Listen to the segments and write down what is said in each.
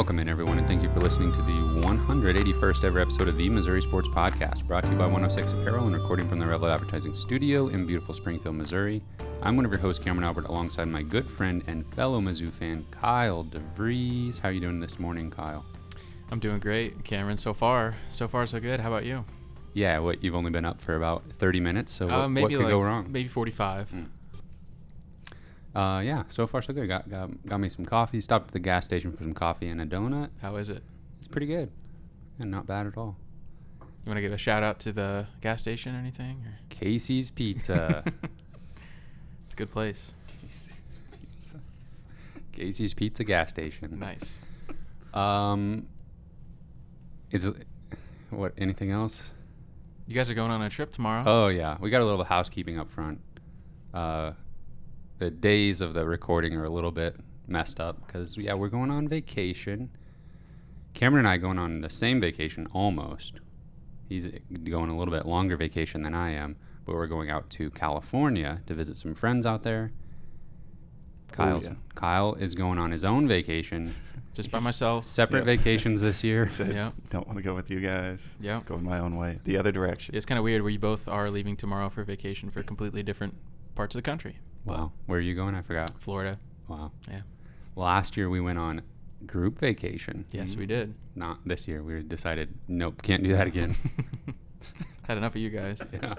Welcome in, everyone, and thank you for listening to the 181st ever episode of the Missouri Sports Podcast, brought to you by 106 Apparel and recording from the Rebel Advertising Studio in beautiful Springfield, Missouri. I'm one of your hosts, Cameron Albert, alongside my good friend and fellow Mizzou fan, Kyle DeVries. How are you doing this morning, Kyle? I'm doing great, Cameron. So far, so far so good. How about you? Yeah, what you've only been up for about 30 minutes, so what, uh, maybe what could like go wrong? maybe 45. Mm. Uh, yeah, so far so good. Got, got got me some coffee. Stopped at the gas station for some coffee and a donut. How is it? It's pretty good, and not bad at all. You want to give a shout out to the gas station or anything? Or? Casey's Pizza. it's a good place. Casey's Pizza. Casey's Pizza gas station. Nice. Um, it's what? Anything else? You guys are going on a trip tomorrow. Oh yeah, we got a little housekeeping up front. Uh, the days of the recording are a little bit messed up because yeah, we're going on vacation. Cameron and I going on the same vacation almost. He's going a little bit longer vacation than I am, but we're going out to California to visit some friends out there. Kyle's, yeah. Kyle is going on his own vacation. Just by myself. Separate Yeah. vacations this year. Said, Yeah. Don't want to go with you guys. Yeah. Going my own way. The other direction. It's kind of weird. We both are leaving tomorrow for vacation for completely different parts of the country. Wow, where are you going? I forgot. Florida. Wow. Yeah. Last year we went on group vacation. Yes, we did. Not this year. We decided, nope, can't do that again. Had enough of you guys. yeah.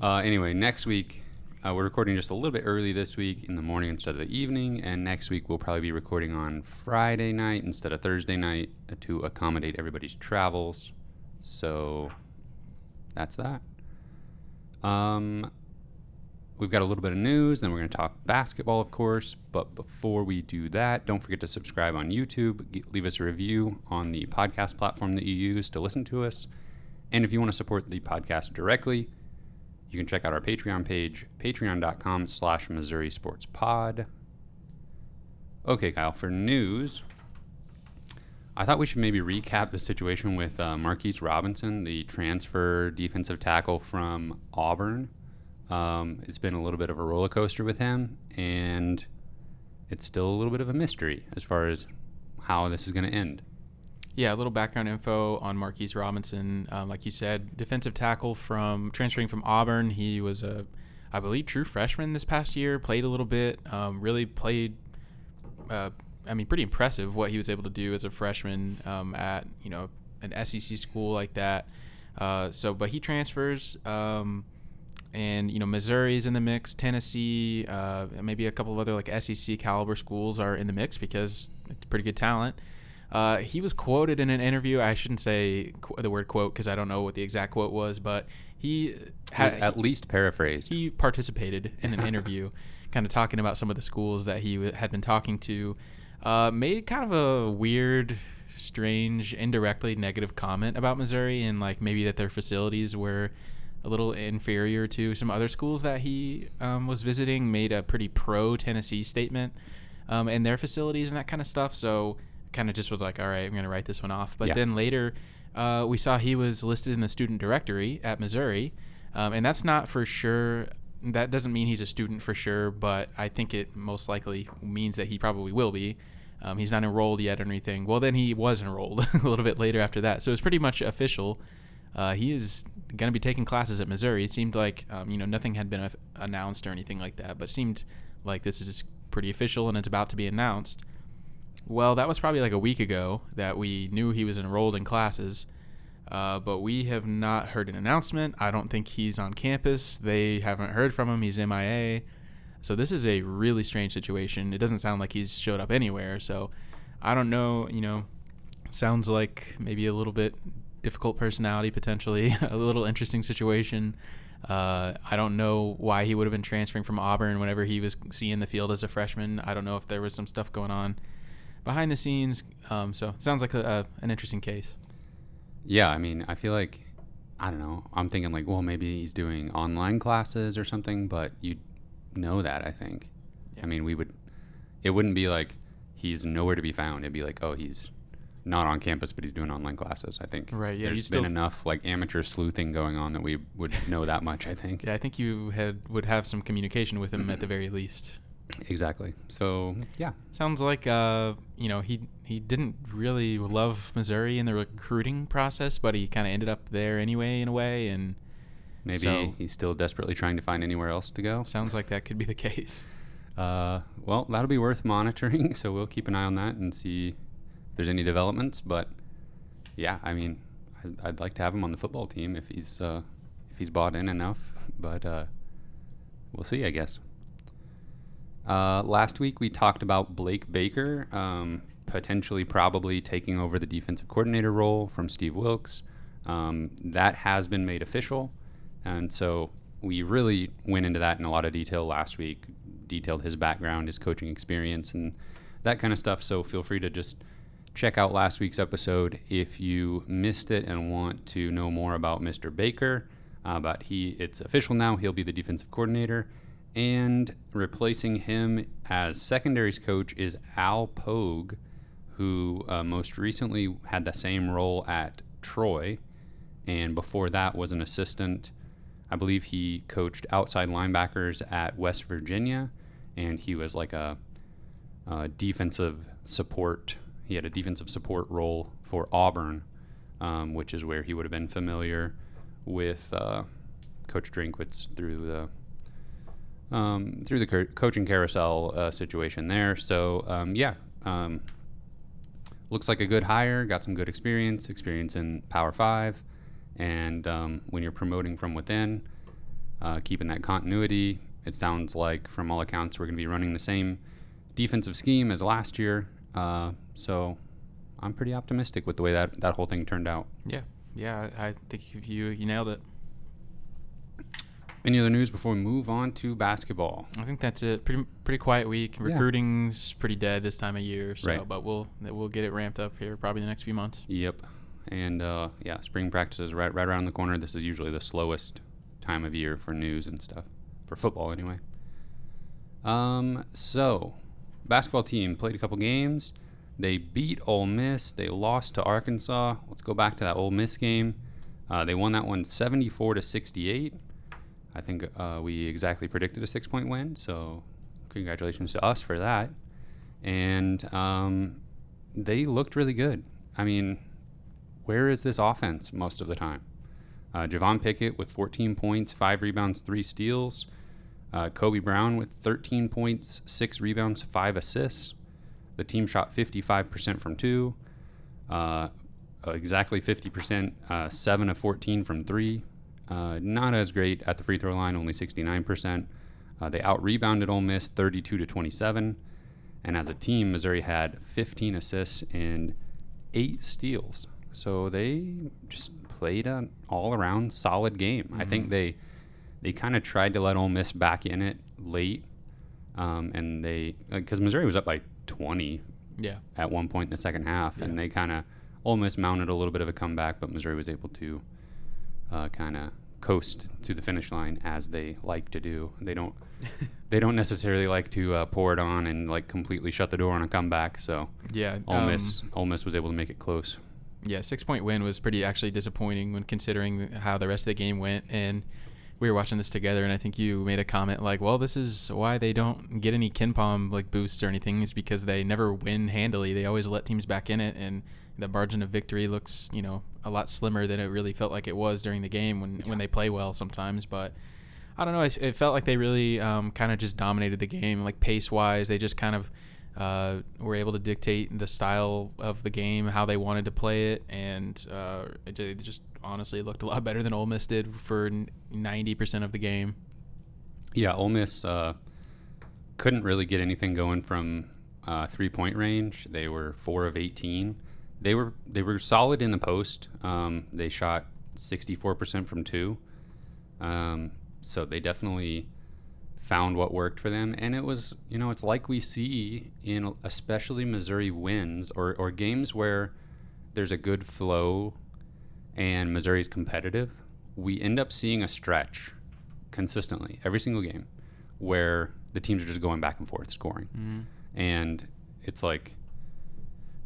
Uh, anyway, next week uh, we're recording just a little bit early this week in the morning instead of the evening, and next week we'll probably be recording on Friday night instead of Thursday night uh, to accommodate everybody's travels. So that's that. Um, we've got a little bit of news, then we're going to talk basketball, of course. But before we do that, don't forget to subscribe on YouTube. Leave us a review on the podcast platform that you use to listen to us. And if you want to support the podcast directly, you can check out our Patreon page, patreon.com slash Missouri Sports Pod. Okay, Kyle, for news, I thought we should maybe recap the situation with uh, Marquis Robinson, the transfer defensive tackle from Auburn. Um, it's been a little bit of a roller coaster with him, and it's still a little bit of a mystery as far as how this is going to end. Yeah, a little background info on Marquis Robinson. Um, like you said, defensive tackle from transferring from Auburn. He was a, I believe, true freshman this past year. Played a little bit. Um, really played. Uh, I mean, pretty impressive what he was able to do as a freshman um, at you know an SEC school like that. Uh, so, but he transfers. Um, and you know Missouri's in the mix, Tennessee, uh, maybe a couple of other like SEC caliber schools are in the mix because it's pretty good talent. Uh, he was quoted in an interview. I shouldn't say qu- the word quote because I don't know what the exact quote was, but he had at least paraphrased. he participated in an interview, kind of talking about some of the schools that he w- had been talking to. Uh, made kind of a weird, strange, indirectly negative comment about Missouri and like maybe that their facilities were a little inferior to some other schools that he um, was visiting. Made a pretty pro Tennessee statement um, and their facilities and that kind of stuff. So kind of just was like, all right, I'm gonna write this one off. But Yeah. then later, uh, we saw he was listed in the student directory at Missouri, um, and that's not for sure. That doesn't mean he's a student for sure, but I think it most likely means that he probably will be. Um, he's not enrolled yet or anything. Well, then he was enrolled a little bit later after that, so it's pretty much official. Uh, he is going to be taking classes at Missouri. It seemed like um, you know nothing had been announced or anything like that, but seemed like this is pretty official and it's about to be announced. Well, that was probably like a week ago that we knew he was enrolled in classes, uh, but we have not heard an announcement. I don't think he's on campus. They haven't heard from him. He's MIA. So this is a really strange situation. It doesn't sound like he's showed up anywhere. So I don't know. You know, sounds like maybe a little bit difficult personality potentially, a little interesting situation. Uh, I don't know why he would have been transferring from Auburn whenever he was seeing the field as a freshman. I don't know if there was some stuff going on behind the scenes. Um, so it sounds like a, an interesting case. Yeah, I mean, I feel like I don't know. I'm thinking like, well, maybe he's doing online classes or something, but you know that, I think. Yeah. I mean, we would it wouldn't be like he's nowhere to be found. It'd be like, oh, he's not on campus, but he's doing online classes. I think. Right, yeah, There's been enough like amateur sleuthing going on that we would know that much. I think. Yeah, I think you had would have some communication with him at the very least. Exactly. So yeah, Sounds like uh, you know he he didn't really love Missouri in the recruiting process, but he kind of ended up there anyway in a way, and maybe So- he's still desperately trying to find anywhere else to go. sounds like that could be the case. Uh, well, that'll be worth monitoring. So we'll keep an eye on that and see there's any developments. But yeah, I mean, I'd, I'd like to have him on the football team if he's uh, if he's bought in enough. But uh, we'll see, I guess. Uh, last week we talked about Blake Baker um, potentially, probably taking over the defensive coordinator role from Steve Wilkes. Um, that has been made official, and so we really went into that in a lot of detail last week. Detailed his background, his coaching experience, and that kind of stuff. So feel free to just check out last week's episode if you missed it and want to know more about Mr. Baker. Uh, but he, it's official now. He'll be the defensive coordinator, and replacing him as secondaries coach is Al Pogue, who uh, most recently had the same role at Troy, and before that was an assistant. I believe he coached outside linebackers at West Virginia, and he was like a, a defensive support. He had a defensive support role for Auburn, um, which is where he would have been familiar with uh, Coach Drinkwitz through the um, through the co- coaching carousel uh, situation there. So um, yeah, um, looks like a good hire. Got some good experience, experience in Power Five, and um, when you're promoting from within, uh, keeping that continuity. It sounds like, from all accounts, we're going to be running the same defensive scheme as last year. Uh, so I'm pretty optimistic with the way that that whole thing turned out. Yeah, yeah, I I think you you nailed it. Any other news before we move on to basketball? I think that's it. Pretty pretty quiet week. Yeah. Recruiting's pretty dead this time of year. So, Right. but we'll we'll get it ramped up here probably the next few months. Yep. And uh, yeah, spring practice is right right around the corner. This is usually the slowest time of year for news and stuff for football anyway. Um, so basketball team played a couple games. They beat Ole Miss. They lost to Arkansas. Let's go back to that Ole Miss game. Uh, they won that one 74 to 68. I think uh, we exactly predicted a six point win. So congratulations to us for that. And um, they looked really good. I mean, where is this offense most of the time? Uh, Javon Pickett with 14 points, five rebounds, three steals. Uh, Kobe Brown with 13 points, six rebounds, five assists. The team shot 55% from two, uh, exactly 50%, uh, seven of 14 from three. Uh, not as great at the free throw line, only 69%. Uh, they out rebounded Ole Miss 32 to 27. And as a team, Missouri had 15 assists and eight steals. So they just played an all around solid game. I think they they kind of tried to let Ole Miss back in it late. Um, and they, because Missouri was up by 20 Yeah. at one point in the second half, and they kind of Ole Miss mounted a little bit of a comeback, but Missouri was able to uh, kind of coast to the finish line as they like to do. They don't they don't necessarily like to uh, pour it on and like completely shut the door on a comeback. So Yeah. Ole um, Miss Ole Miss was able to make it close. Yeah, six point win was pretty actually disappointing when considering how the rest of the game went. And we were watching this together, and I think you made a comment like, "Well, this is why they don't get any KenPom like boosts or anything is because they never win handily. They always let teams back in it, and the margin of victory looks, you know, a lot slimmer than it really felt like it was during the game when when they play well sometimes. But I don't know. It, it felt like they really um, kind of just dominated the game, like pace wise. They just kind of uh, were able to dictate the style of the game, how they wanted to play it, and uh, it just honestly looked a lot better than Ole Miss did for ninety percent of the game. Yeah, Ole Miss uh, couldn't really get anything going from uh, three point range. They were four of eighteen. They were they were solid in the post. Um, they shot sixty four percent from two. Um, so they definitely found what worked for them, and it was you know it's like we see in especially Missouri wins or or games where there's a good flow and Missouri's competitive. We end up seeing a stretch consistently every single game where the teams are just going back and forth scoring. Mm-hmm. And it's like,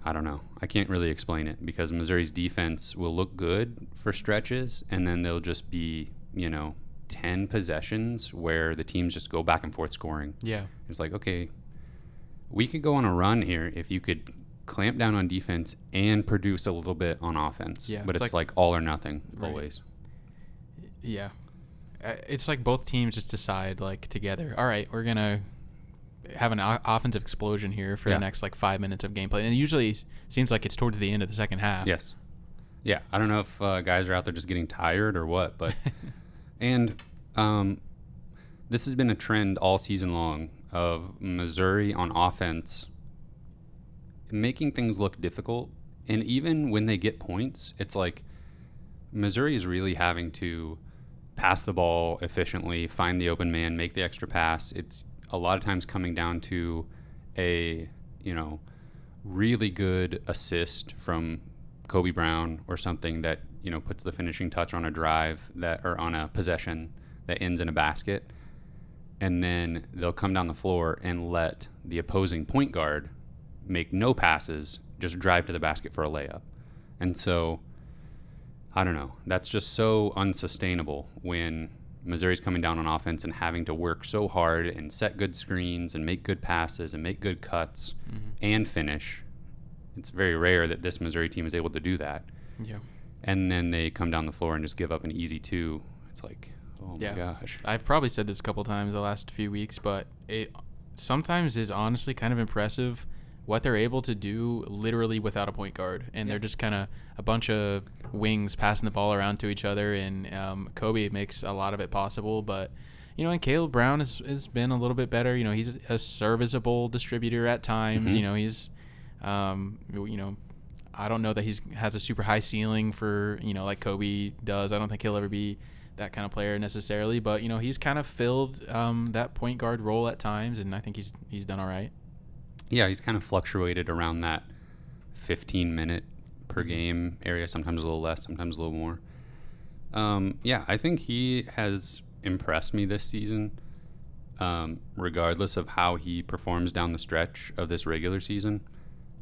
I don't know. I can't really explain it because Missouri's defense will look good for stretches and then they'll just be, you know, 10 possessions where the teams just go back and forth scoring. Yeah. It's like, okay, we could go on a run here if you could clamp down on defense and produce a little bit on offense. Yeah, But it's it's, like- like, all or nothing Right. always. Yeah. Uh, It's like both teams just decide like together. All right, we're gonna have an o- offensive explosion here for Yeah. the next like five minutes of gameplay, and it usually seems like it's towards the end of the second half. Yes. Yeah. I don't know if uh, guys are out there just getting tired or what, but and um, this has been a trend all season long of Missouri on offense making things look difficult, and even when they get points, it's like Missouri is really having to pass the ball efficiently, find the open man, make the extra pass. It's a lot of times coming down to a you know really good assist from Kobe Brown or something that you know puts the finishing touch on a drive that or on a possession that ends in a basket, and then they'll come down the floor and let the opposing point guard make no passes, just drive to the basket for a layup, and so I don't know. That's just so unsustainable when Missouri's coming down on offense and having to work so hard and set good screens and make good passes and make good cuts mm-hmm. and finish. It's very rare that this Missouri team is able to do that. Yeah. And then they come down the floor and just give up an easy two. It's like, oh Yeah. my gosh. I've probably said this a couple times the last few weeks, but it sometimes is honestly kind of impressive what they're able to do literally without a point guard, and they're just kind of a bunch of wings passing the ball around to each other, and um, Kobe makes a lot of it possible, but. You know, and Caleb Brown has, has been a little bit better. You know, he's a serviceable distributor at times. Mhm. You know, he's, um, you know, I don't know that he's has a super high ceiling for you know like Kobe does. I don't think he'll ever be that kind of player necessarily, but you know he's kind of filled um, that point guard role at times, and I think he's he's done all right. Yeah, he's kind of fluctuated around that 15 minute per Mm-hmm. game area, sometimes a little less, sometimes a little more. Um, yeah, I think he has impressed me this season, um, regardless of how he performs down the stretch of this regular season.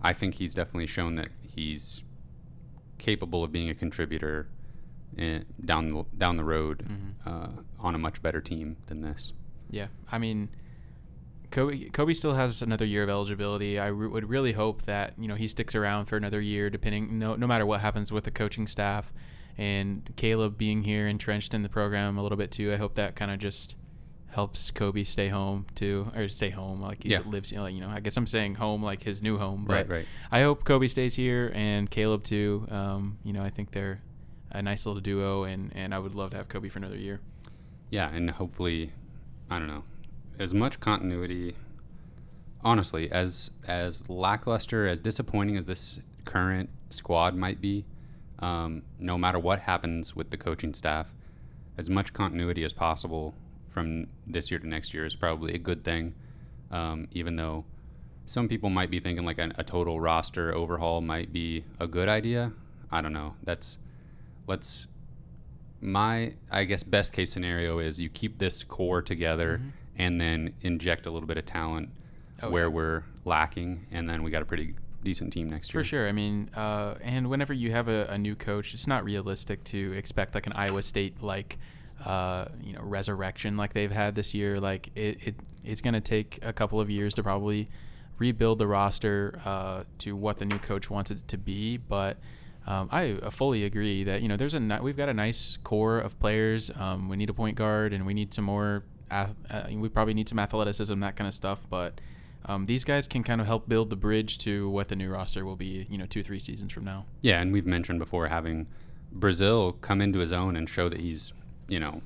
I think he's definitely shown that he's capable of being a contributor in, down the down the road Mhm. uh, on a much better team than this. Yeah, I mean, Kobe Kobe still has another year of eligibility. I re- would really hope that you know he sticks around for another year, depending no no matter what happens with the coaching staff, and Caleb being here entrenched in the program a little bit too. I hope that kind of just helps Kobe stay home too, or stay home like he Yeah. lives. You know, like, you know, I guess I'm saying home like his new home, but Right, right. I hope Kobe stays here and Caleb too. Um, you know, I think they're a nice little duo, and and I would love to have Kobe for another year. Yeah, and hopefully, I don't know, as much continuity. Honestly, as as lackluster, as disappointing as this current squad might be, um, no matter what happens with the coaching staff, as much continuity as possible from this year to next year is probably a good thing. Um, even though some people might be thinking like a, a total roster overhaul might be a good idea. I don't know. That's let's my I guess best case scenario is you keep this core together Mhm. and then inject a little bit of talent Oh, where yeah. we're lacking, and then we got a pretty decent team next year. For sure. I mean, uh, and whenever you have a, a new coach, it's not realistic to expect like an Iowa State like, uh, you know, resurrection like they've had this year. Like it, it it's going to take a couple of years to probably rebuild the roster uh, to what the new coach wants it to be. But um, I fully agree that you know there's a we've got a nice core of players. Um, we need a point guard and we need some more. Uh, we probably need some athleticism, that kind of stuff. But um, these guys can kind of help build the bridge to what the new roster will be, you know, two, three seasons from now. Yeah, and we've mentioned before having Brazile come into his own and show that he's, you know,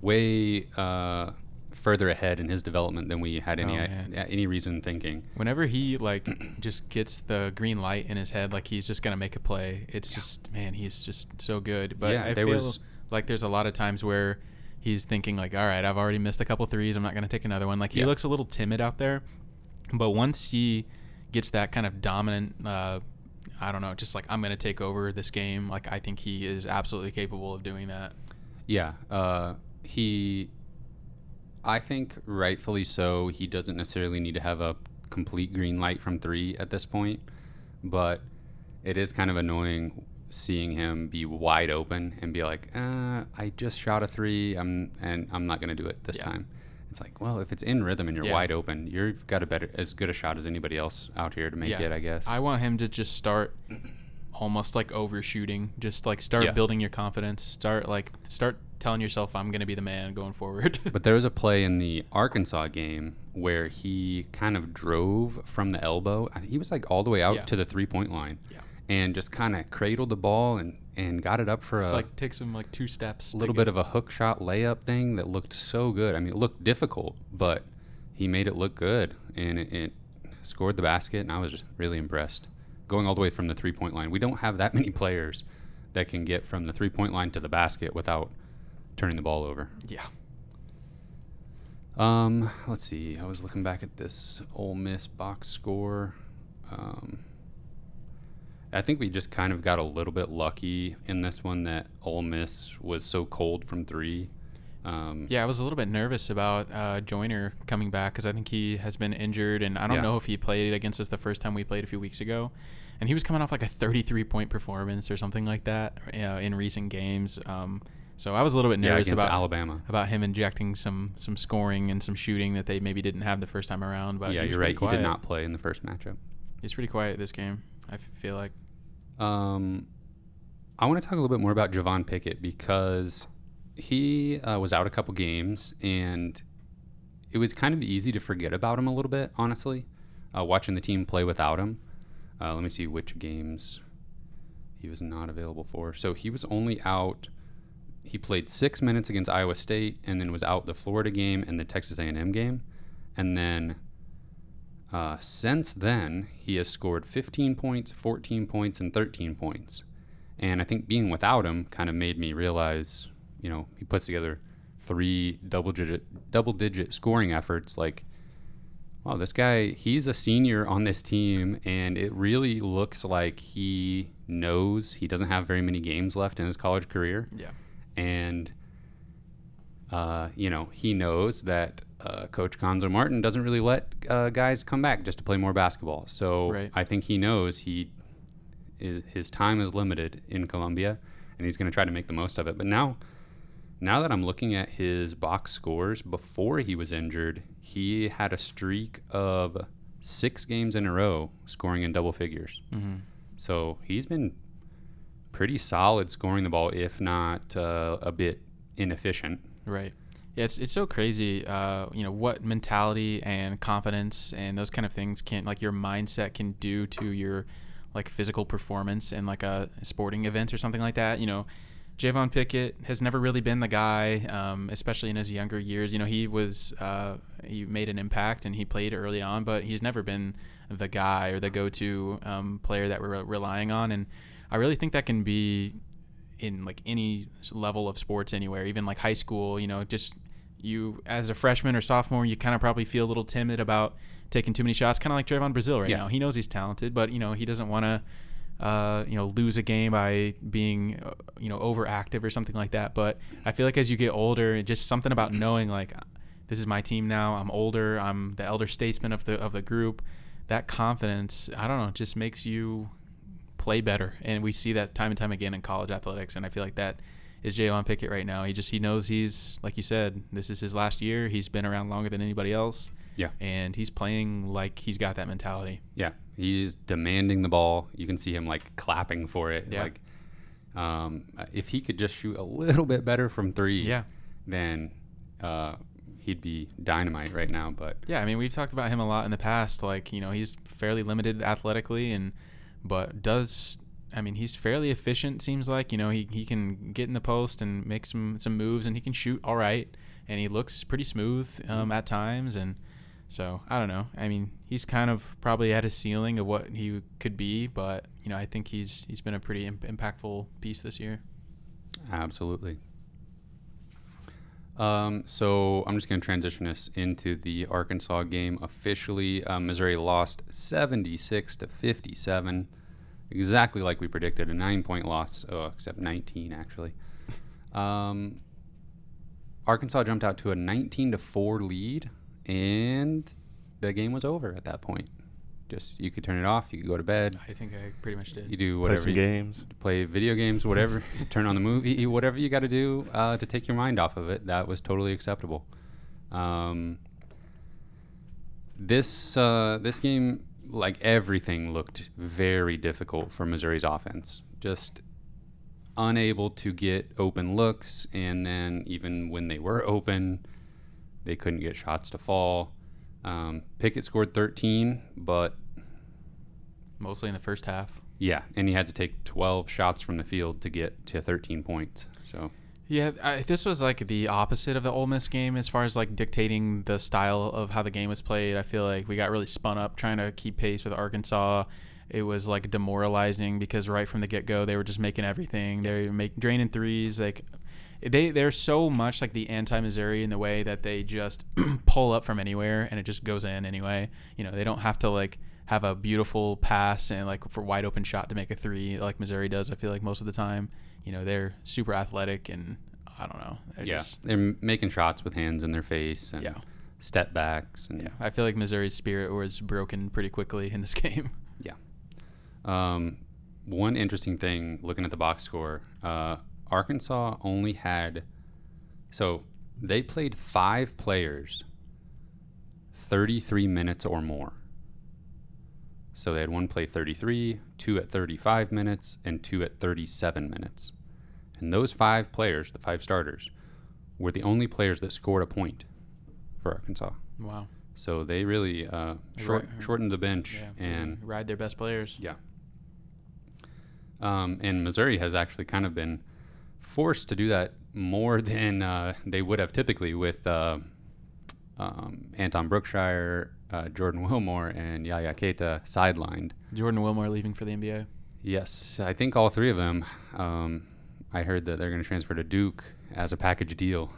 way uh, further ahead in his development than we had any Oh, uh, any reason thinking. Whenever he like just gets the green light in his head, like he's just gonna make a play. It's just man, he's just so good. But Yeah, I there feel was- like there's a lot of times where he's thinking like, all right, I've already missed a couple threes. I'm not gonna take another one. Like he Yeah. looks a little timid out there, but once he gets that kind of dominant. Uh, I don't know, just like I'm gonna take over this game. Like I think he is absolutely capable of doing that. Yeah, uh, he. I think rightfully so. He doesn't necessarily need to have a complete green light from three at this point, but it is kind of annoying seeing him be wide open and be like, uh, I just shot a three, I'm and I'm not gonna do it this Yeah. time. It's like, well, if it's in rhythm and you're Yeah. wide open, you've got a better, as good a shot as anybody else out here to make Yeah. it, I guess. I want him to just start almost like overshooting. Just like start Yeah. building your confidence. Start like start telling yourself I'm gonna be the man going forward. But there was a play in the Arkansas game where he kind of drove from the elbow. He was like all the way out Yeah. to the three point line Yeah. and just kind of cradled the ball and, and got it up for It's a like takes him like two steps. to little bit of a hook shot layup thing that looked so good. I mean, it looked difficult, but he made it look good and it, it scored the basket. And I was just really impressed. Going all the way from the three point line. We don't have that many players that can get from the three point line to the basket without turning the ball over. Yeah. Um, let's see. I was looking back at this Ole Miss box score. Um, I think we just kind of got a little bit lucky in this one that Ole Miss was so cold from three. Um, Yeah, I was a little bit nervous about uh, Joiner coming back because I think he has been injured, and I don't Yeah. know if he played against us the first time we played a few weeks ago. And he was coming off like a 33 point performance or something like that uh, in recent games. Um, so I was a little bit nervous against about Alabama. about him injecting some some scoring and some shooting that they maybe didn't have the first time around. But yeah, you're right. Quiet. He did not play in the first matchup. He's pretty quiet this game. I f- feel like. Um, I want to talk a little bit more about Javon Pickett because he uh, was out a couple games and it was kind of easy to forget about him a little bit, honestly, uh, watching the team play without him. Uh, let me see which games he was not available for. So he was only out. He played six minutes against Iowa State and then was out the Florida game and the Texas A&M game, and then uh, since then, he has scored 15 points, 14 points, and 13 points. And I think being without him kind of made me realize, you know, he puts together three double digit double digit scoring efforts. Like, wow, this guy, he's a senior on this team, and it really looks like he knows he doesn't have very many games left in his college career Yeah. and uh, you know he knows that uh, Coach Cuonzo Martin doesn't really let uh, guys come back just to play more basketball. So Right. I think he knows he his time is limited in Columbia, and he's going to try to make the most of it. But now, now that I'm looking at his box scores before he was injured, he had a streak of six games in a row scoring in double figures. Mm-hmm. So he's been pretty solid scoring the ball, if not uh, a bit inefficient. Right. Yeah, it's it's so crazy. Uh, you know what mentality and confidence and those kind of things can like your mindset can do to your like physical performance in like a sporting event or something like that. You know, Javon Pickett has never really been the guy, um, especially in his younger years. You know, he was uh, he made an impact and he played early on, but he's never been the guy or the go-to um, player that we're relying on. And I really think that can be in like any level of sports anywhere, even like high school. You know, just you as a freshman or sophomore, you kind of probably feel a little timid about taking too many shots, kind of like Trevon Brazile right Yeah. now. He knows he's talented, but you know he doesn't want to. Uh, you know, lose a game by being, uh, you know, overactive or something like that. But I feel like as you get older, just something about knowing like, this is my team now. I'm older. I'm the elder statesman of the of the group. That confidence, I don't know, just makes you play better. And we see that time and time again in college athletics. And I feel like that is Jalen Pickett right now. He just he knows he's like you said, this is his last year. He's been around longer than anybody else. Yeah. And he's playing like he's got that mentality. Yeah, he's demanding the ball. You can see him like clapping for it. Yeah. Like, um, if he could just shoot a little bit better from three, Yeah. then uh, he'd be dynamite right now. But Yeah, I mean we've talked about him a lot in the past. Like you know he's fairly limited athletically, and but does I mean he's fairly efficient. Seems like you know he, he can get in the post and make some some moves, and he can shoot all right, and he looks pretty smooth um, at times. And so I don't know. I mean he's kind of probably at a ceiling of what he could be, but you know I think he's he's been a pretty Im- impactful piece this year. Absolutely. Um, so I'm just going to transition us into the Arkansas game. Officially, uh, Missouri lost 76 to 57, exactly like we predicted. A nine-point loss, oh, except 19 actually. Um, Arkansas jumped out to a 19 to four lead, and the game was over at that point. Just you could turn it off. You could go to bed. I think I pretty much did. You do Play whatever. some you, games. play video games, whatever. turn on the movie, whatever you got to do uh, to take your mind off of it. That was totally acceptable. Um, this uh, this game, like everything, looked very difficult for Missouri's offense. Just unable to get open looks, and then even when they were open, they couldn't get shots to fall. Um, Pickett scored 13, but Mostly in the first half. yeah, and he had to take 12 shots from the field to get to 13 points. So Yeah, I, this was like the opposite of the Ole Miss game as far as like dictating the style of how the game was played. I feel like we got really spun up trying to keep pace with Arkansas. It was like demoralizing because right from the get go they were just making everything. They were making draining threes. Like they they're so much like the anti Missouri in the way that they just pull up from anywhere and it just goes in anyway. You know they don't have to like have a beautiful pass and like for wide open shot to make a three like Missouri does. I feel like most of the time, you know, they're super athletic and I don't know. They're yeah, just, they're making shots with hands in their face and Yeah. step backs and yeah. I feel like Missouri's spirit was broken pretty quickly in this game. yeah. Um, one interesting thing looking at the box score, uh, Arkansas only had so they played five players 33 minutes or more. So they had one play 33, two at 35 minutes, and two at 37 minutes. And those five players, the five starters, were the only players that scored a point for Arkansas. Wow. So they really uh, short, shortened the bench Yeah. and ride their best players. yeah. Um, and Missouri has actually kind of been forced to do that more than uh, they would have typically with uh, um, Anton Brookshire, uh, Jordan Wilmore, and Yaya Keita sidelined. Jordan Wilmore leaving for the NBA. Yes, I think all three of them. Um, I heard that they're going to transfer to Duke as a package deal.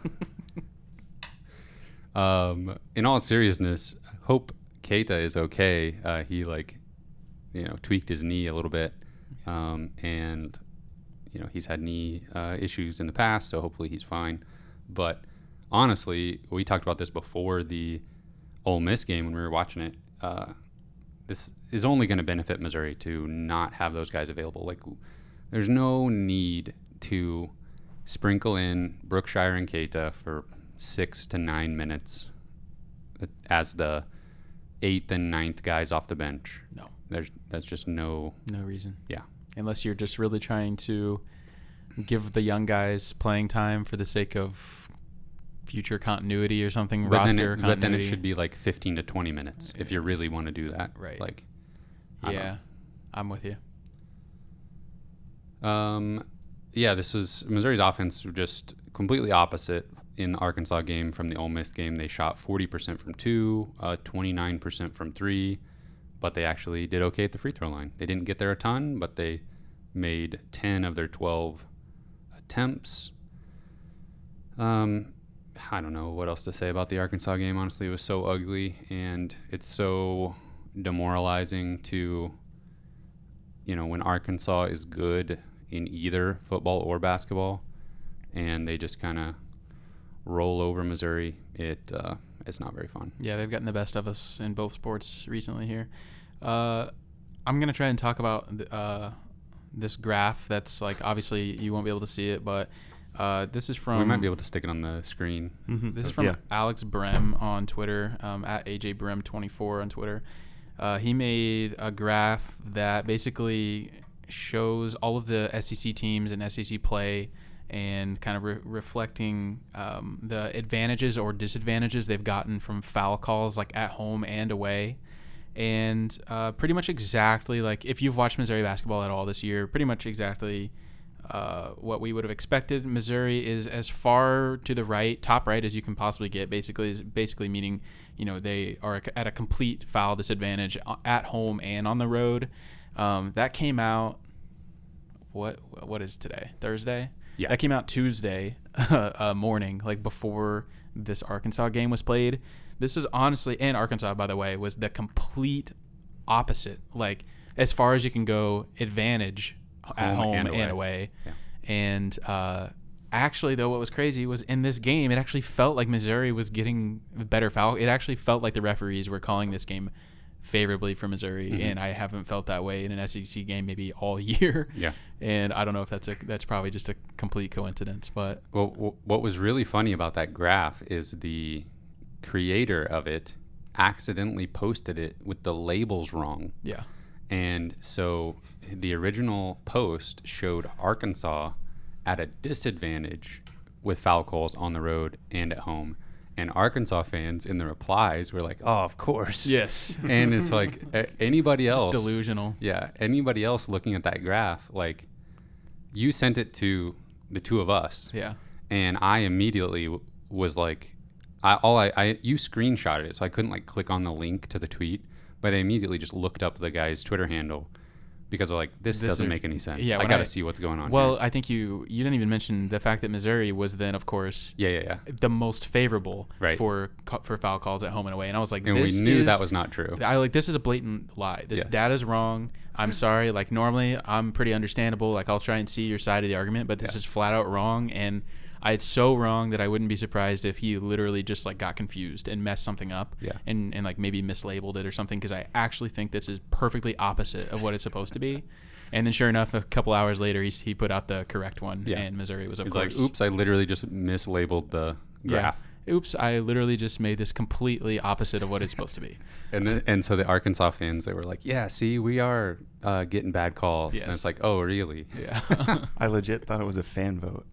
um, in all seriousness, hope Keita is okay. Uh, he like, you know, tweaked his knee a little bit, um, and you know he's had knee uh, issues in the past, so hopefully he's fine. But honestly, we talked about this before the Ole Miss game when we were watching it. Uh, this is only going to benefit Missouri to not have those guys available. Like, there's no need to sprinkle in Brookshire and Keita for six to nine minutes as the eighth and ninth guys off the bench. No. There's that's just no No reason. yeah Unless you're just really trying to give the young guys playing time for the sake of future continuity or something. but roster then, it, but then it should be like 15 to 20 minutes if you really want to do that Right. like I Yeah. I'm with you. Um, yeah, this was Missouri's offense just completely opposite in the Arkansas game from the Ole Miss game. They shot 40% from two, uh, 29% from three, but they actually did okay at the free throw line. They didn't get there a ton, but they made 10 of their 12 attempts. Um, I don't know what else to say about the Arkansas game. Honestly, it was so ugly and it's so demoralizing to you know, when Arkansas is good in either football or basketball, and they just kind of roll over Missouri, it uh, it's not very fun. Yeah, they've gotten the best of us in both sports recently here. Uh, I'm gonna try and talk about uh, this graph. That's like obviously you won't be able to see it, but uh, this is from we might be able to stick it on the screen. This is from Yeah. Alex Brem on Twitter, um, at AJ Brem24 on Twitter. Uh, he made a graph that basically shows all of the SEC teams and SEC play and kind of re- reflecting um, the advantages or disadvantages they've gotten from foul calls, like at home and away. And uh, pretty much exactly like if you've watched Missouri basketball at all this year, pretty much exactly uh, what we would have expected. Missouri is as far to the right, top right, as you can possibly get. Basically, is basically meaning you know they are at a complete foul disadvantage at home and on the road. Um, that came out. What what is today? Thursday. Yeah. That came out Tuesday uh, morning, like before this Arkansas game was played. This is honestly, and Arkansas, by the way, was the complete opposite. Like as far as you can go, advantage at Home home and and away. away. Yeah. And uh, actually, though, what was crazy was in this game, it actually felt like Missouri was getting better foul. It actually felt like the referees were calling this game favorably for Missouri, Mhm. and I haven't felt that way in an SEC game maybe all year. Yeah. And I don't know if that's a that's probably just a complete coincidence, but Well, what was really funny about that graph is the creator of it accidentally posted it with the labels wrong. yeah, And so the original post showed Arkansas at a disadvantage with foul calls on the road and at home. And Arkansas fans in the replies were like, "Oh, of course." yes, And it's like anybody It's else delusional. Yeah, anybody else looking at that graph, like you sent it to the two of us Yeah, and I immediately w- was like, I all I, I you screenshotted it, so I couldn't like click on the link to the tweet, but I immediately just looked up the guy's Twitter handle because I'm like this, This doesn't is- make any sense. yeah, I got to see what's going on. Well, here. I think you you didn't even mention the fact that Missouri was then, of course, yeah, yeah, yeah, the most favorable Right. for for foul calls at home and away, and I was like, and we knew is- that was not true. I like this is a blatant lie. This Yes. data's wrong. I'm sorry. Like normally, I'm pretty understandable. Like I'll try and see your side of the argument, but this Yeah. is flat out wrong, and I, it's so wrong that I wouldn't be surprised if he literally just like got confused and messed something up, Yeah. and and like maybe mislabeled it or something. Because I actually think this is perfectly opposite of what it's supposed to be. And then, sure enough, a couple hours later, he, he put out the correct one, Yeah. and Missouri was of It's course. like, oops, I literally just mislabeled the graph. Yeah. Oops, I literally just made this completely opposite of what it's supposed to be. And then, and so the Arkansas fans they were like, yeah, see, we are uh, getting bad calls. And it's like, oh, really? Yeah. I legit thought it was a fan vote.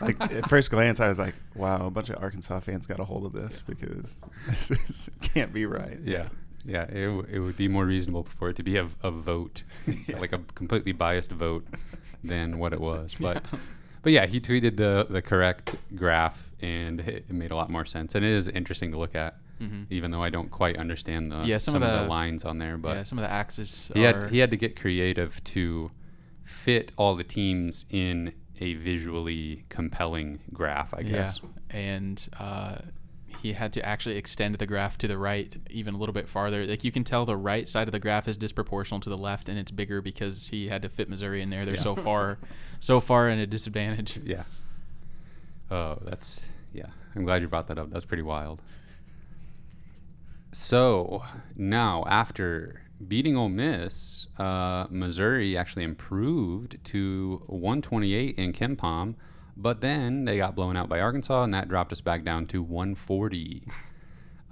Like at first glance, I was like, "Wow, a bunch of Arkansas fans got a hold of this because this is, can't be right." Yeah, yeah. It, w- it would be more reasonable for it to be a, a vote, Yeah. like a completely biased vote, than what it was. But, Yeah. but yeah, he tweeted the the correct graph, and it, it made a lot more sense. And it is interesting to look at, Mhm. even though I don't quite understand the Yeah, some some, of of the the- lines on there. But yeah, some of the axes he had he had to get creative to fit all the teams in a visually compelling graph. I guess. Yeah, and uh, he had to actually extend the graph to the right even a little bit farther. Like you can tell, the right side of the graph is disproportional to the left, and it's bigger because he had to fit Missouri in there. They're Yeah. so far, so far in a disadvantage. Yeah. Oh, that's yeah. I'm glad you brought that up. That's pretty wild. So now, after beating Ole Miss, uh, Missouri actually improved to 128 in KenPom, but then they got blown out by Arkansas, and that dropped us back down to 140.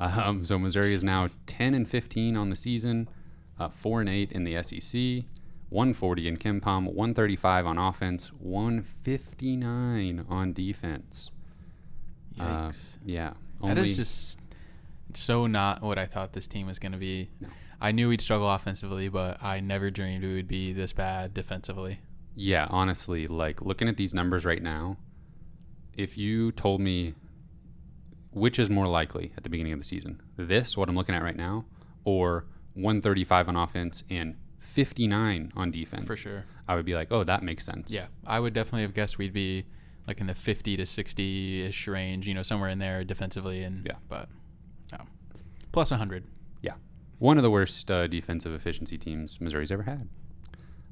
Um, so Missouri is now 10 and 15 on the season, uh, four and eight in the SEC. 140 in KenPom, 135 on offense, 159 on defense. Uh, Yikes. yeah, that is just so not what I thought this team was going to be. No. I knew we'd struggle offensively, but I never dreamed we would be this bad defensively. Yeah, honestly, like looking at these numbers right now, if you told me which is more likely at the beginning of the season, this, what I'm looking at right now, or 135 on offense and 59 on defense, For sure. I would be like, oh, that makes sense. Yeah, I would definitely have guessed we'd be like in the 50 to 60 ish range, you know, somewhere in there defensively. And Yeah. but no. plus 100. Yeah. One of the worst uh, defensive efficiency teams Missouri's ever had.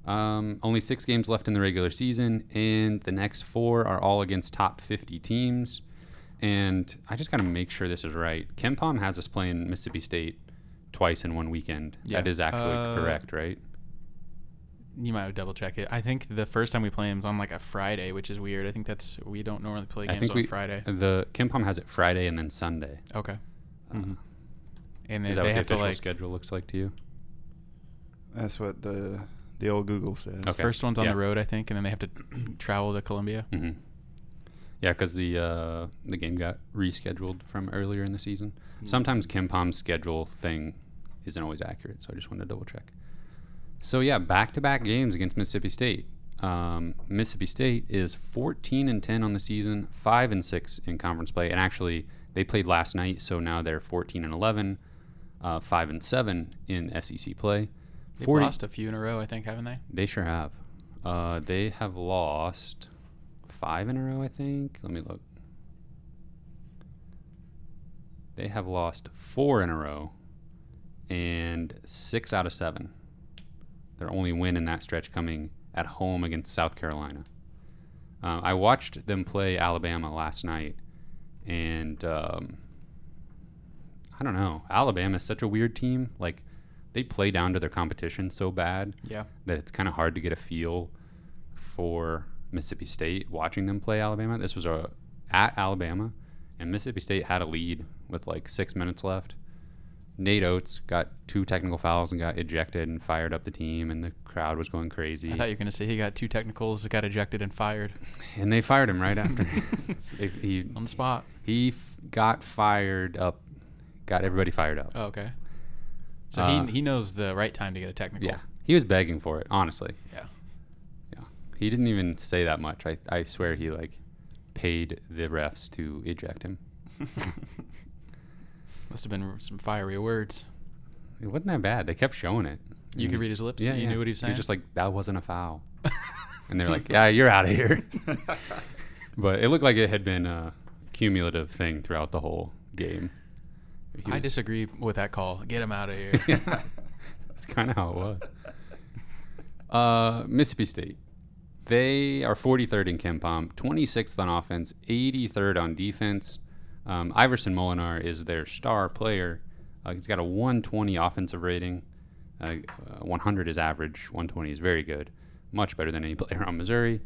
Um, only six games left in the regular season, and the next four are all against top 50 teams. And I just got to make sure this is right. KenPom has us playing Mississippi State twice in one weekend. Yeah. That is actually Uh, correct, right? You might double check it. I think the first time we play him is on like a Friday, which is weird. I think that's we don't normally play games on we Friday. The KenPom has it Friday and then Sunday. Okay. Uh, And then Is that they what the to official like schedule looks like to you? That's what the the old Google says. Okay. first one's on yeah. the road, I think, and then they have to travel to Columbia. hmm Yeah, because the uh, the game got rescheduled from earlier in the season. Sometimes KenPom's schedule thing isn't always accurate, so I just wanted to double check. So yeah, back to back games against Mississippi State. Um, Mississippi State is 14 and 10 on the season, five and six in conference play, and actually they played last night, so now they're 14 and 11, uh, five and seven in SEC play. They've 40 lost a few in a row, I think, haven't they? They sure have. Uh, they have lost five in a row, I think. Let me look. They have lost four in a row and six out of seven. Their only win in that stretch coming at home against South Carolina. Uh, I watched them play Alabama last night, and um, I don't know. Alabama is such a weird team. Like they play down to their competition so bad Yeah. that it's kind of hard to get a feel for Mississippi State watching them play Alabama. This was a at Alabama, and Mississippi State had a lead with like six minutes left. Nate Oats got two technical fouls and got ejected and fired up the team, and the crowd was going crazy. I thought you were going to say he got two technicals, got ejected, and fired and they fired him right after. they, he on the spot. he f- got fired up, got everybody fired up. Oh, okay. So Uh, he, he knows the right time to get a technical. Yeah, he was begging for it. Honestly, Yeah. yeah, he didn't even say that much. I I swear he like paid the refs to eject him. Must have been some fiery words. It wasn't that bad. They kept showing it. You could read his lips. Yeah, you yeah. knew what he was saying. He was just like that wasn't a foul, and they're like, yeah, you're out of here. but it looked like it had been a cumulative thing throughout the whole game. I disagree with that call. Get him out of here. yeah, that's kind of how it was. Uh, Mississippi State. They are 43rd in KenPom, 26th on offense, 83rd on defense. Um, Iverson Molinar is their star player. Uh, he's got a 120 offensive rating. Uh, uh, 100 is average. 120 is very good, much better than any player on Missouri.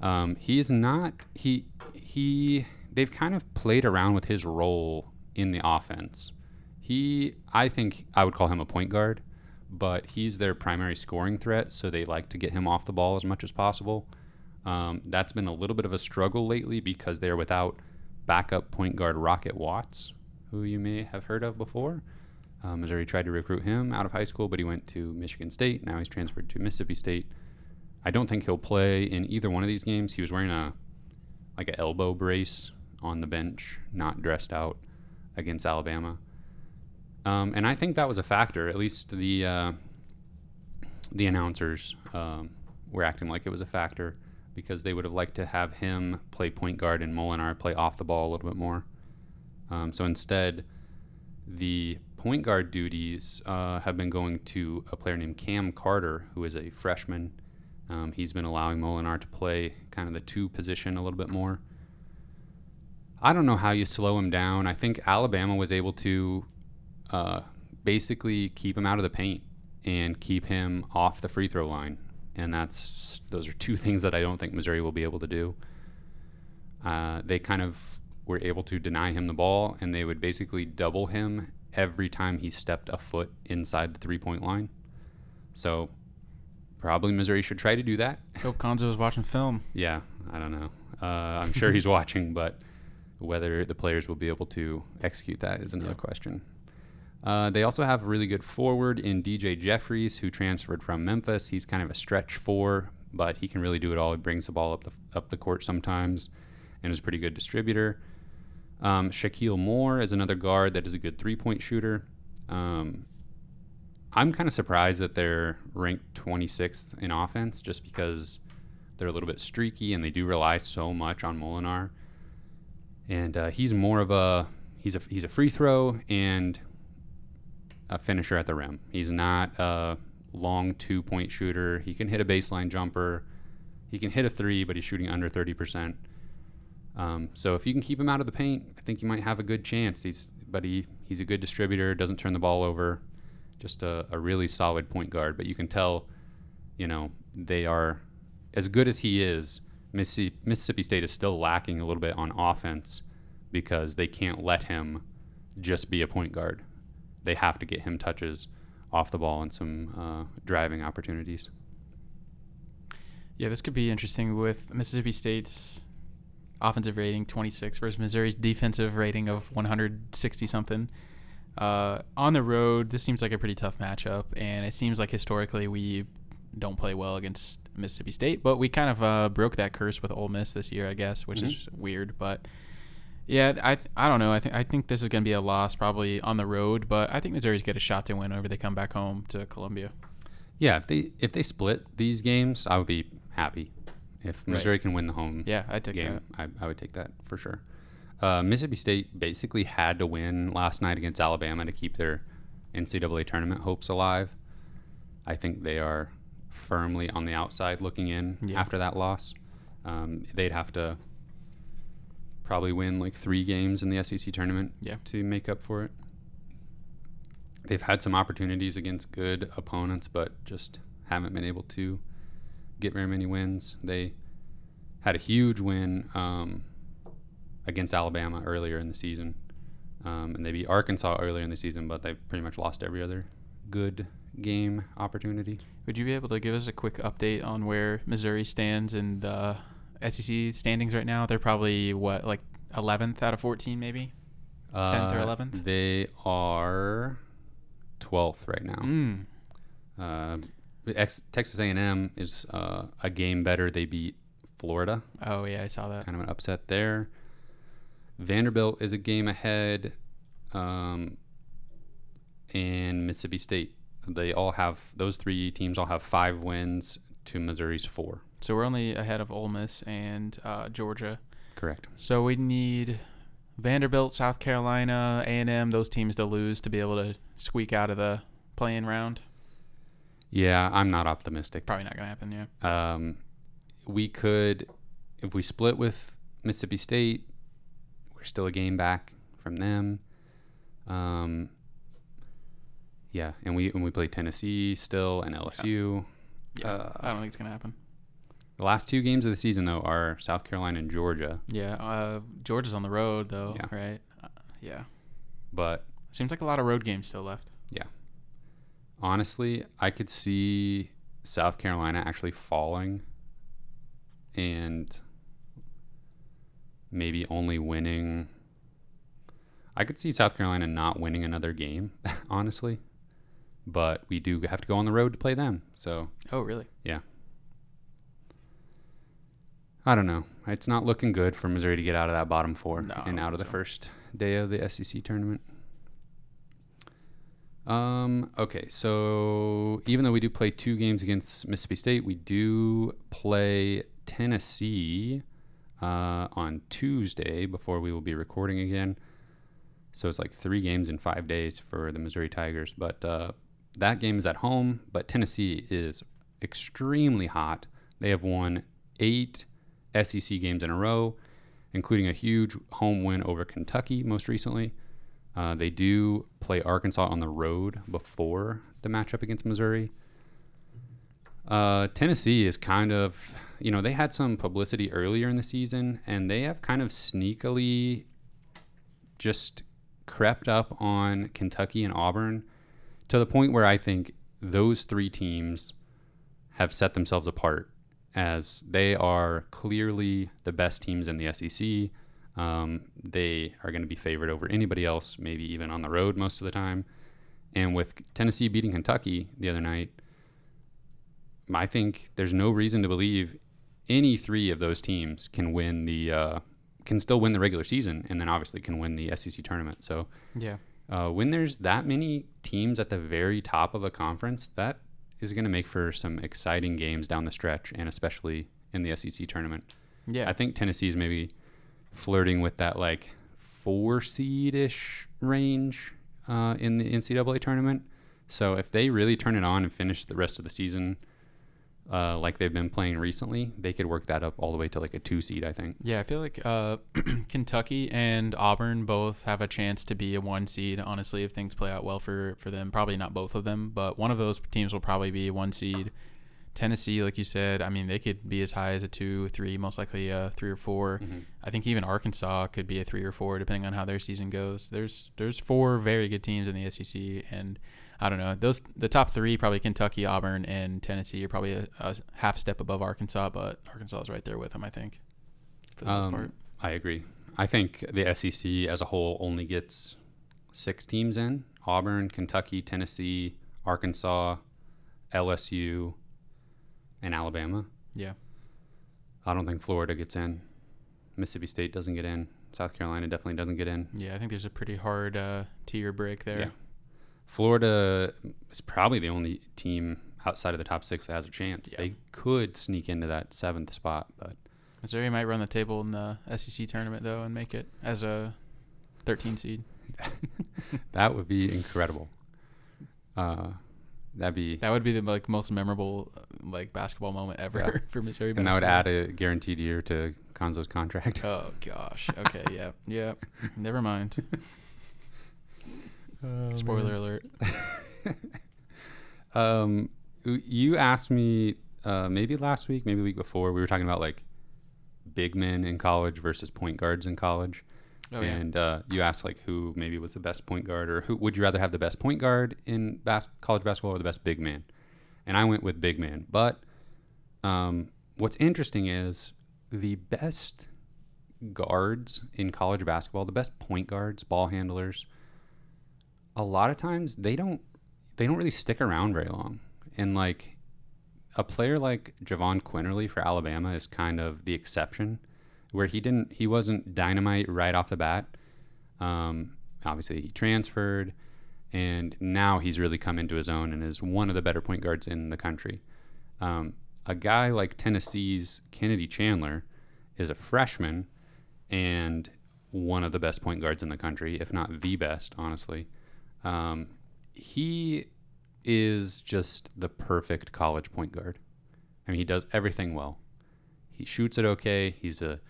Um, he is not. He he. They've kind of played around with his role in the offense. He, I think, I would call him a point guard, but he's their primary scoring threat. So they like to get him off the ball as much as possible. Um, that's been a little bit of a struggle lately because they're without backup point guard Rocket Watts, who you may have heard of before. Uh, Missouri tried to recruit him out of high school, but he went to Michigan State. Now he's transferred to Mississippi State. I don't think he'll play in either one of these games. He was wearing a like an elbow brace on the bench, not dressed out against Alabama. Um, and I think that was a factor. At least the uh, the announcers um, were acting like it was a factor because they would have liked to have him play point guard and Molinar play off the ball a little bit more. Um, so instead, the point guard duties uh, have been going to a player named Cam Carter, who is a freshman. Um, he's been allowing Molinar to play kind of the two position a little bit more. I don't know how you slow him down. I think Alabama was able to uh, basically keep him out of the paint and keep him off the free throw line, and that's those are two things that I don't think Missouri will be able to do. Uh, they kind of were able to deny him the ball, and they would basically double him every time he stepped a foot inside the three point line. So probably Missouri should try to do that. Hope Cuonzo was watching film. Yeah, I don't know. Uh, I'm sure he's watching, but whether the players will be able to execute that is another Yeah. question. Uh, they also have a really good forward in DJ Jeffries, who transferred from Memphis. He's kind of a stretch four, but he can really do it all. He brings the ball up the up the court sometimes, and is a pretty good distributor. Um, Shakeel Moore is another guard that is a good three point shooter. Um, I'm kind of surprised that they're ranked 26th in offense, just because they're a little bit streaky and they do rely so much on Molinar. And uh, he's more of a he's a he's a free throw and a finisher at the rim. He's not a long two point shooter. He can hit a baseline jumper. He can hit a three, but he's shooting under 30%. Um, so if you can keep him out of the paint, I think you might have a good chance. He's but he he's a good distributor, doesn't turn the ball over, just a, a really solid point guard. But you can tell, you know, they are as good as he is. Mississippi, Mississippi State is still lacking a little bit on offense because they can't let him just be a point guard. They have to get him touches off the ball and some uh, driving opportunities. Yeah, this could be interesting with Mississippi State's offensive rating 26 versus Missouri's defensive rating of 160 something. Uh, on the road, this seems like a pretty tough matchup, and it seems like historically we don't play well against Mississippi State, but we kind of uh, broke that curse with Ole Miss this year, I guess, which is weird. But yeah, I I don't know. I think I think this is going to be a loss probably on the road, but I think Missouri's get a shot to win whenever they come back home to Columbia. Yeah, if they if they split these games, I would be happy. If Right. Missouri can win the home Yeah, I take game. I, I would take that for sure. Uh, Mississippi State basically had to win last night against Alabama to keep their NCAA tournament hopes alive. I think they are firmly on the outside looking in Yeah. after that loss. Um, they'd have to probably win like three games in the SEC tournament Yeah. to make up for it. they've had some opportunities against good opponents, but just haven't been able to get very many wins. They had a huge win um, against Alabama earlier in the season, um, and they beat Arkansas earlier in the season, but they've pretty much lost every other good game opportunity. Would you be able to give us a quick update on where Missouri stands in the SEC standings right now? They're probably what like 11th out of 14, maybe. 10th or Uh, 11th? They are 12th right now. Mm. Uh, Ex- Texas A&M is uh, a game better. They beat Florida. Oh yeah, I saw that. Kind of an upset there. Vanderbilt is a game ahead, um, and Mississippi State. They all have those three teams all have five wins to Missouri's four. So we're only ahead of Ole Miss and uh, Georgia. Correct. So we need Vanderbilt, South Carolina, A&M, those teams to lose to be able to squeak out of the playing round. Yeah, I'm not optimistic. Probably not gonna happen. Yeah. Um, we could, if we split with Mississippi State, we're still a game back from them. Um, yeah, and we and we play Tennessee still and LSU. Yeah. Uh, I don't think it's gonna happen. The last two games of the season though are South Carolina and Georgia, Yeah. Uh, Georgia's on the road though, Yeah. right? Uh, yeah. but Seems like a lot of road games still left. Yeah, honestly, I could see South Carolina actually falling and maybe only winning. I could see South Carolina not winning another game, honestly. But we do have to go on the road to play them. So Oh, really? Yeah, I don't know. It's not looking good for Missouri to get out of that bottom four No, I and don't out of the first day of the SEC tournament. Um. Okay. So even though we do play two games against Mississippi State, we do play Tennessee uh, on Tuesday before we will be recording again. So it's like three games in five days for the Missouri Tigers. But uh, that game is at home. But Tennessee is extremely hot. They have won eight SEC games in a row, including a huge home win over Kentucky most recently. Uh, they do play Arkansas on the road before the matchup against Missouri. Uh, Tennessee is kind of, you know, they had some publicity earlier in the season, and they have kind of sneakily just crept up on Kentucky and Auburn to the point where I think those three teams have set themselves apart as they are clearly the best teams in the SEC. Um, they are going to be favored over anybody else, maybe even on the road most of the time. And with Tennessee beating Kentucky the other night, I think there's no reason to believe any three of those teams can win the uh, can still win the regular season, and then obviously can win the SEC tournament. So Yeah. Uh, when there's that many teams at the very top of a conference, that is going to make for some exciting games down the stretch, and especially in the SEC tournament. Yeah. I think Tennessee is maybe flirting with that like four seed ish range uh, in the NCAA tournament. So if they really turn it on and finish the rest of the season uh, like they've been playing recently, they could work that up all the way to like a two seed. I think. Yeah, I feel like uh, Kentucky and Auburn both have a chance to be a one seed. Honestly, if things play out well for for them, probably not both of them, but one of those teams will probably be a one seed. Tennessee, like you said, I mean, they could be as high as a two, three, most likely a three or 4 Mhm. I think even Arkansas could be a three or four, depending on how their season goes. There's there's four very good teams in the SEC, and I don't know those the top three probably Kentucky, Auburn, and Tennessee are probably a, a half step above Arkansas, but Arkansas is right there with them, I think, for the most Um, part. I agree. I think the SEC as a whole only gets six teams in Auburn, Kentucky, Tennessee, Arkansas, LSU, and Alabama. Yeah. I don't think Florida gets in. Mississippi State doesn't get in. South Carolina definitely doesn't get in. Yeah, I think there's a pretty hard uh, tier break there. Yeah. Florida is probably the only team outside of the top six that has a chance. Yeah. They could sneak into that seventh spot, but Missouri might run the table in the SEC tournament though and make it as a 13 seed. that would be incredible. Uh, that'd be That would be the like most memorable like basketball moment ever Yeah. for Missouri. and that would add a guaranteed year to Cuonzo's contract. Oh gosh. Okay. yeah. Yeah. Never mind. Oh, Spoiler alert. um, you asked me uh, maybe last week, maybe the week before. We were talking about like big men in college versus point guards in college, Oh, yeah. and uh, you asked like who maybe was the best point guard, or who would you rather have the best point guard in bas- college basketball or the best big man? And I went with big man. But um, what's interesting is the best guards in college basketball, the best point guards, ball handlers, a lot of times they don't they don't really stick around very long. And like a player like Jahvon Quinerly for Alabama is kind of the exception, where he didn't he wasn't dynamite right off the bat. Um, obviously, he transferred, and now he's really come into his own and is one of the better point guards in the country. Um, a guy like Tennessee's Kennedy Chandler is a freshman and one of the best point guards in the country, if not the best, honestly. Um, he is just the perfect college point guard. I mean, he does everything well. He shoots it okay. He's a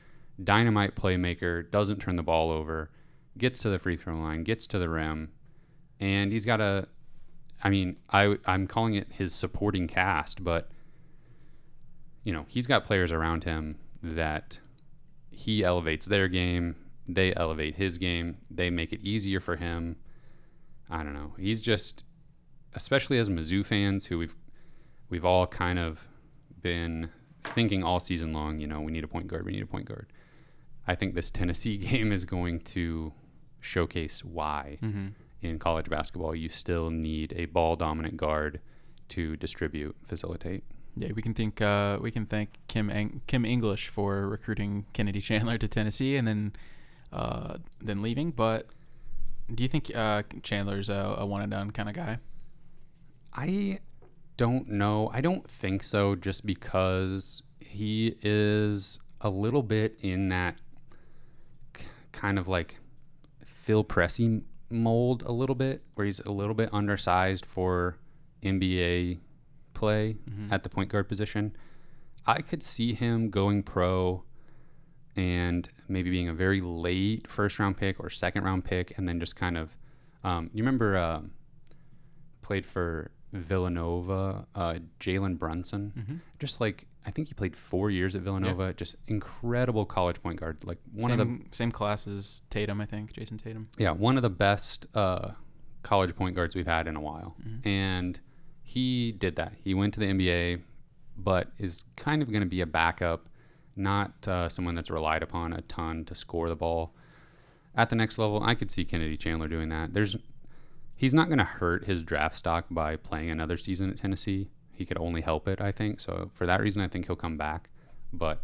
dynamite playmaker, doesn't turn the ball over, gets to the free throw line, gets to the rim, and he's got a. I mean, I I'm calling it his supporting cast, but you know he's got players around him that he elevates their game. They elevate his game. They make it easier for him. I don't know. He's just, especially as Mizzou fans, who we've we've all kind of been thinking all season long. You know, we need a point guard. We need a point guard. I think this Tennessee game is going to showcase why hmm in college basketball you still need a ball dominant guard to distribute, facilitate. Yeah, we can think. Uh, we can thank Kim Eng- Kim English for recruiting Kennedy Chandler to Tennessee and then uh, then leaving. But do you think uh, Chandler's a, a one and done kind of guy? I don't know. I don't think so, just because he is a little bit in that k- kind of like Phil Pressey mold, a little bit, where he's a little bit undersized for NBA play at the point guard position. I could see him going pro and maybe being a very late first round pick or second round pick, and then just kind of. Um, you remember um, played for Villanova, uh, Jalen Brunson. Mm-hmm. Just like I think he played four years at Villanova. Just incredible college point guard. Like one same, of the same classes Tatum, I think. Jayson Tatum. yeah one of the best uh, college point guards we've had in a while, and he did that. He went to the NBA, but is kind of going to be a backup, not uh, someone that's relied upon a ton to score the ball. At the next level, I could see Kennedy Chandler doing that. There's he's not going to hurt his draft stock by playing another season at Tennessee. He could only help it, I think. So for that reason, I think he'll come back. But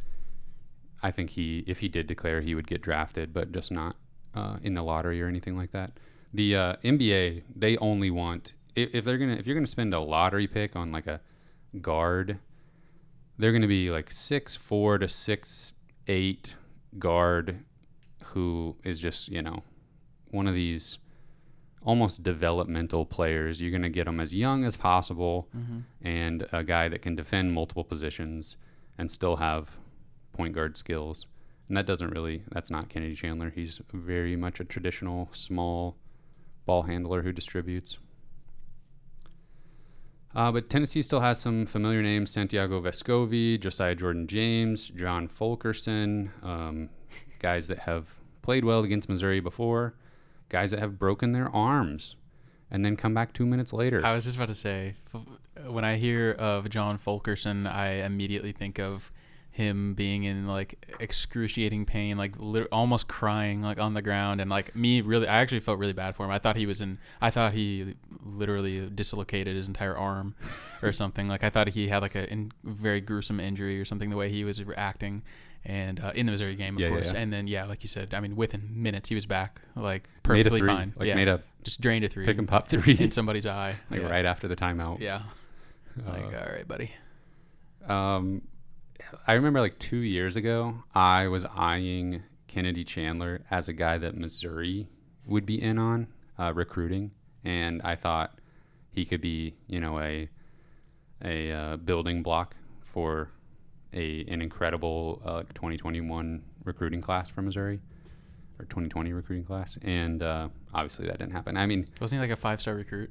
I think he, if he did declare, he would get drafted, but just not uh, in the lottery or anything like that. The uh, NBA, they only want if, if they're gonna if you're gonna spend a lottery pick on like a guard, they're gonna be like six four to six eight guard who is just you know one of these almost developmental players. You're going to get them as young as possible mm-hmm. and a guy that can defend multiple positions and still have point guard skills. And that doesn't really, that's not Kennedy Chandler. He's very much a traditional small ball handler who distributes. Uh, but Tennessee still has some familiar names Santiago Vescovi, Josiah Jordan James, John Fulkerson, um, guys that have played well against Missouri before, guys that have broken their arms and then come back two minutes later. I was just about to say, when I hear of John Fulkerson, I immediately think of him being in like excruciating pain, like lit- almost crying, like on the ground, and like me, really, I actually felt really bad for him. I thought he was in, I thought he literally dislocated his entire arm, or something. Like I thought he had like a in, very gruesome injury or something. The way he was reacting, and uh, in the Missouri game, of Yeah, yeah, course. yeah. And then yeah, like you said, I mean, within minutes he was back, like made perfectly three, fine. like yeah, made a just drained a three, pick and pop three, in somebody's eye, like yeah. right after the timeout. Yeah. Like, Uh, all right, buddy. Um, I remember like two years ago, I was eyeing Kennedy Chandler as a guy that Missouri would be in on uh, recruiting, and I thought he could be, you know, a a uh, building block for a an incredible uh, 2021 recruiting class for Missouri. or 2020 recruiting class, and uh, obviously that didn't happen. I mean, Wasn't he like a five star recruit?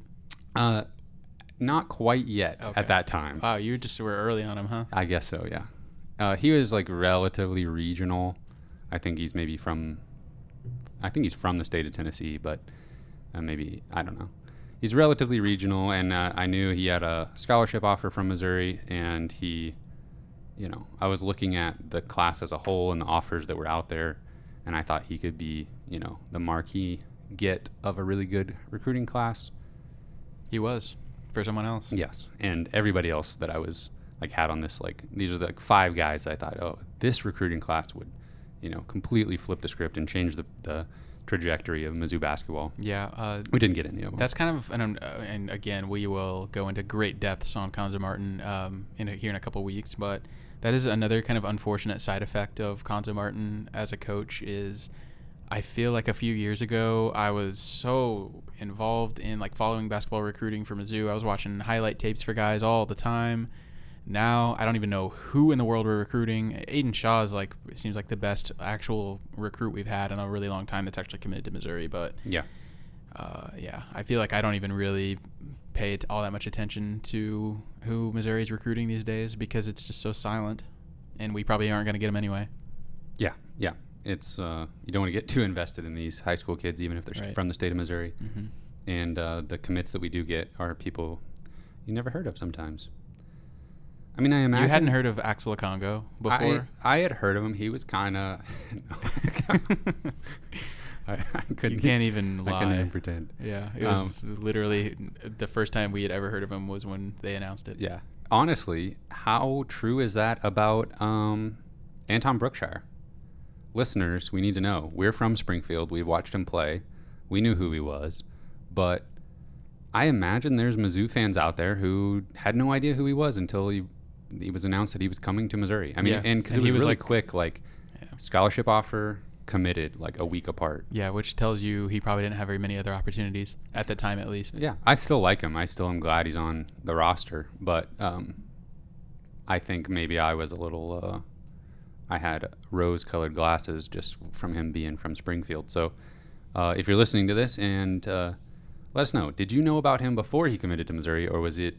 uh, not quite yet Okay. at that time. Wow, you were just were early on him, huh? I guess so, yeah. Uh, he was like relatively regional. I think he's maybe from, I think he's from the state of Tennessee, but uh, maybe, I don't know. He's relatively regional, and uh, I knew he had a scholarship offer from Missouri, and he, you know, I was looking at the class as a whole and the offers that were out there, and I thought he could be, you know, the marquee get of a really good recruiting class. He was for someone else. Yes, and everybody else that I was like had on this like these are the like, five guys that I thought, oh, this recruiting class would, you know, completely flip the script and change the the trajectory of Mizzou basketball. Yeah, uh, We didn't get any of them. That's kind of, and, um, uh, and again, we will go into great depths on Cuonzo Martin um, in a, here in a couple weeks, but that is another kind of unfortunate side effect of Cuonzo Martin as a coach is I feel like a few years ago I was so involved in like following basketball recruiting for Mizzou. I was watching highlight tapes for guys all the time. Now I don't even know who in the world we're recruiting. Aidan Shaw is like it seems like the best actual recruit we've had in a really long time that's actually committed to Missouri, but yeah, uh, yeah, I feel like I don't even really pay all that much attention to who Missouri is recruiting these days because it's just so silent, and we probably aren't going to get them anyway. yeah, yeah. It's uh, you don't want to get too invested in these high school kids, even if they're Right. from the state of Missouri. Mm-hmm. And uh, the commits that we do get are people you never heard of sometimes. I mean, I imagine You hadn't heard of Axel Congo before. I, I had heard of him. He was kind of. I, I couldn't. you can't even I couldn't even pretend. yeah, it was literally the first time we had ever heard of him was when they announced it. Yeah. Honestly, how true is that about um, Anton Brookshire? Listeners, we need to know. We're from Springfield. We watched him play. We knew who he was, but I imagine there's Mizzou fans out there who had no idea who he was until he he was announced that he was coming to Missouri. I mean, Yeah, and because it was, he was really like- quick, like Yeah. scholarship offer, committed, like a week apart. Yeah, which tells you he probably didn't have very many other opportunities at the time, at least. Yeah, I still like him. I still am glad he's on the roster, but um, I think maybe I was a little. Uh, I had rose-colored glasses just from him being from Springfield. So, uh, if you're listening to this, and uh, let us know, did you know about him before he committed to Missouri, or was it?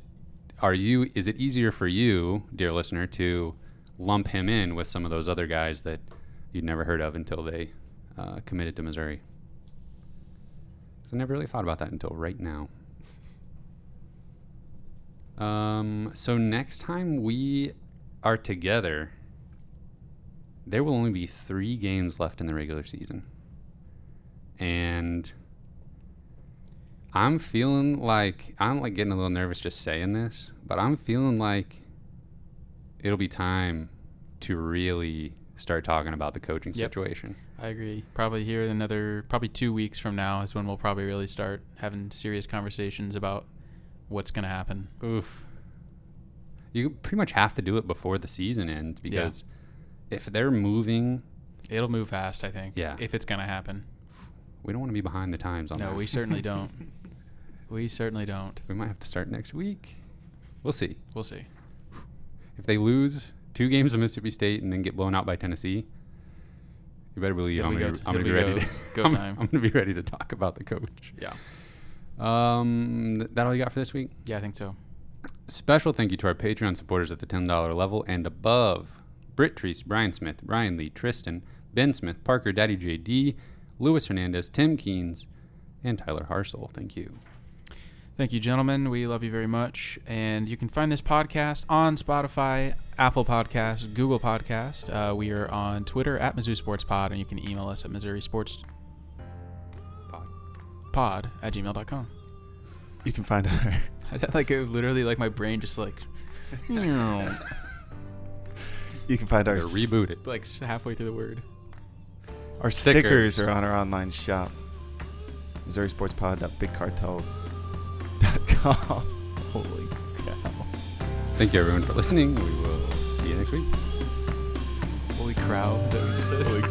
Are you? Is it easier for you, dear listener, to lump him in with some of those other guys that you'd never heard of until they uh, committed to Missouri? 'Cause I never really thought about that until right now. Um, so next time we are together, there will only be three games left in the regular season. And I'm feeling like I'm like getting a little nervous just saying this, but I'm feeling like it'll be time to really start talking about the coaching Yep. situation. I agree. Probably here in another, probably two weeks from now is when we'll probably really start having serious conversations about what's going to happen. Oof. You pretty much have to do it before the season ends because if they're moving, It'll move fast, I think. Yeah. If it's going to happen. we don't want to be behind the times on No, that. No, we certainly don't. We certainly don't. We might have to start next week. We'll see. We'll see. If they lose two games of Mississippi State and then get blown out by Tennessee, you better believe I'm be gonna, be, I'm gonna be be ready. go- to, go I'm. I'm gonna be ready to talk about the coach. Yeah. Um, th- that all you got for this week? Yeah, I think so. Special thank you to our Patreon supporters at the $10 level and above. Britt Treece, Brian Smith, Ryan Lee, Tristan, Ben Smith, Parker, Daddy JD, Louis Hernandez, Tim Keens, and Tyler Harsell. Thank you. Thank you, gentlemen. We love you very much. And you can find this podcast on Spotify, Apple Podcast, Google Podcast. Uh, we are on Twitter at Mizzou Sports Pod, and you can email us at Missouri Sports Pod. Pod at gmail.com. You can find our like it literally, like my brain just like, you can find our They're rebooted. like halfway through the word. Our stickers. Stickers. are on our online shop. MissouriSportsPod.bigcartel.com. Holy cow. Thank you, everyone, for listening. We will see you next week. Holy crow! Is that what you just said?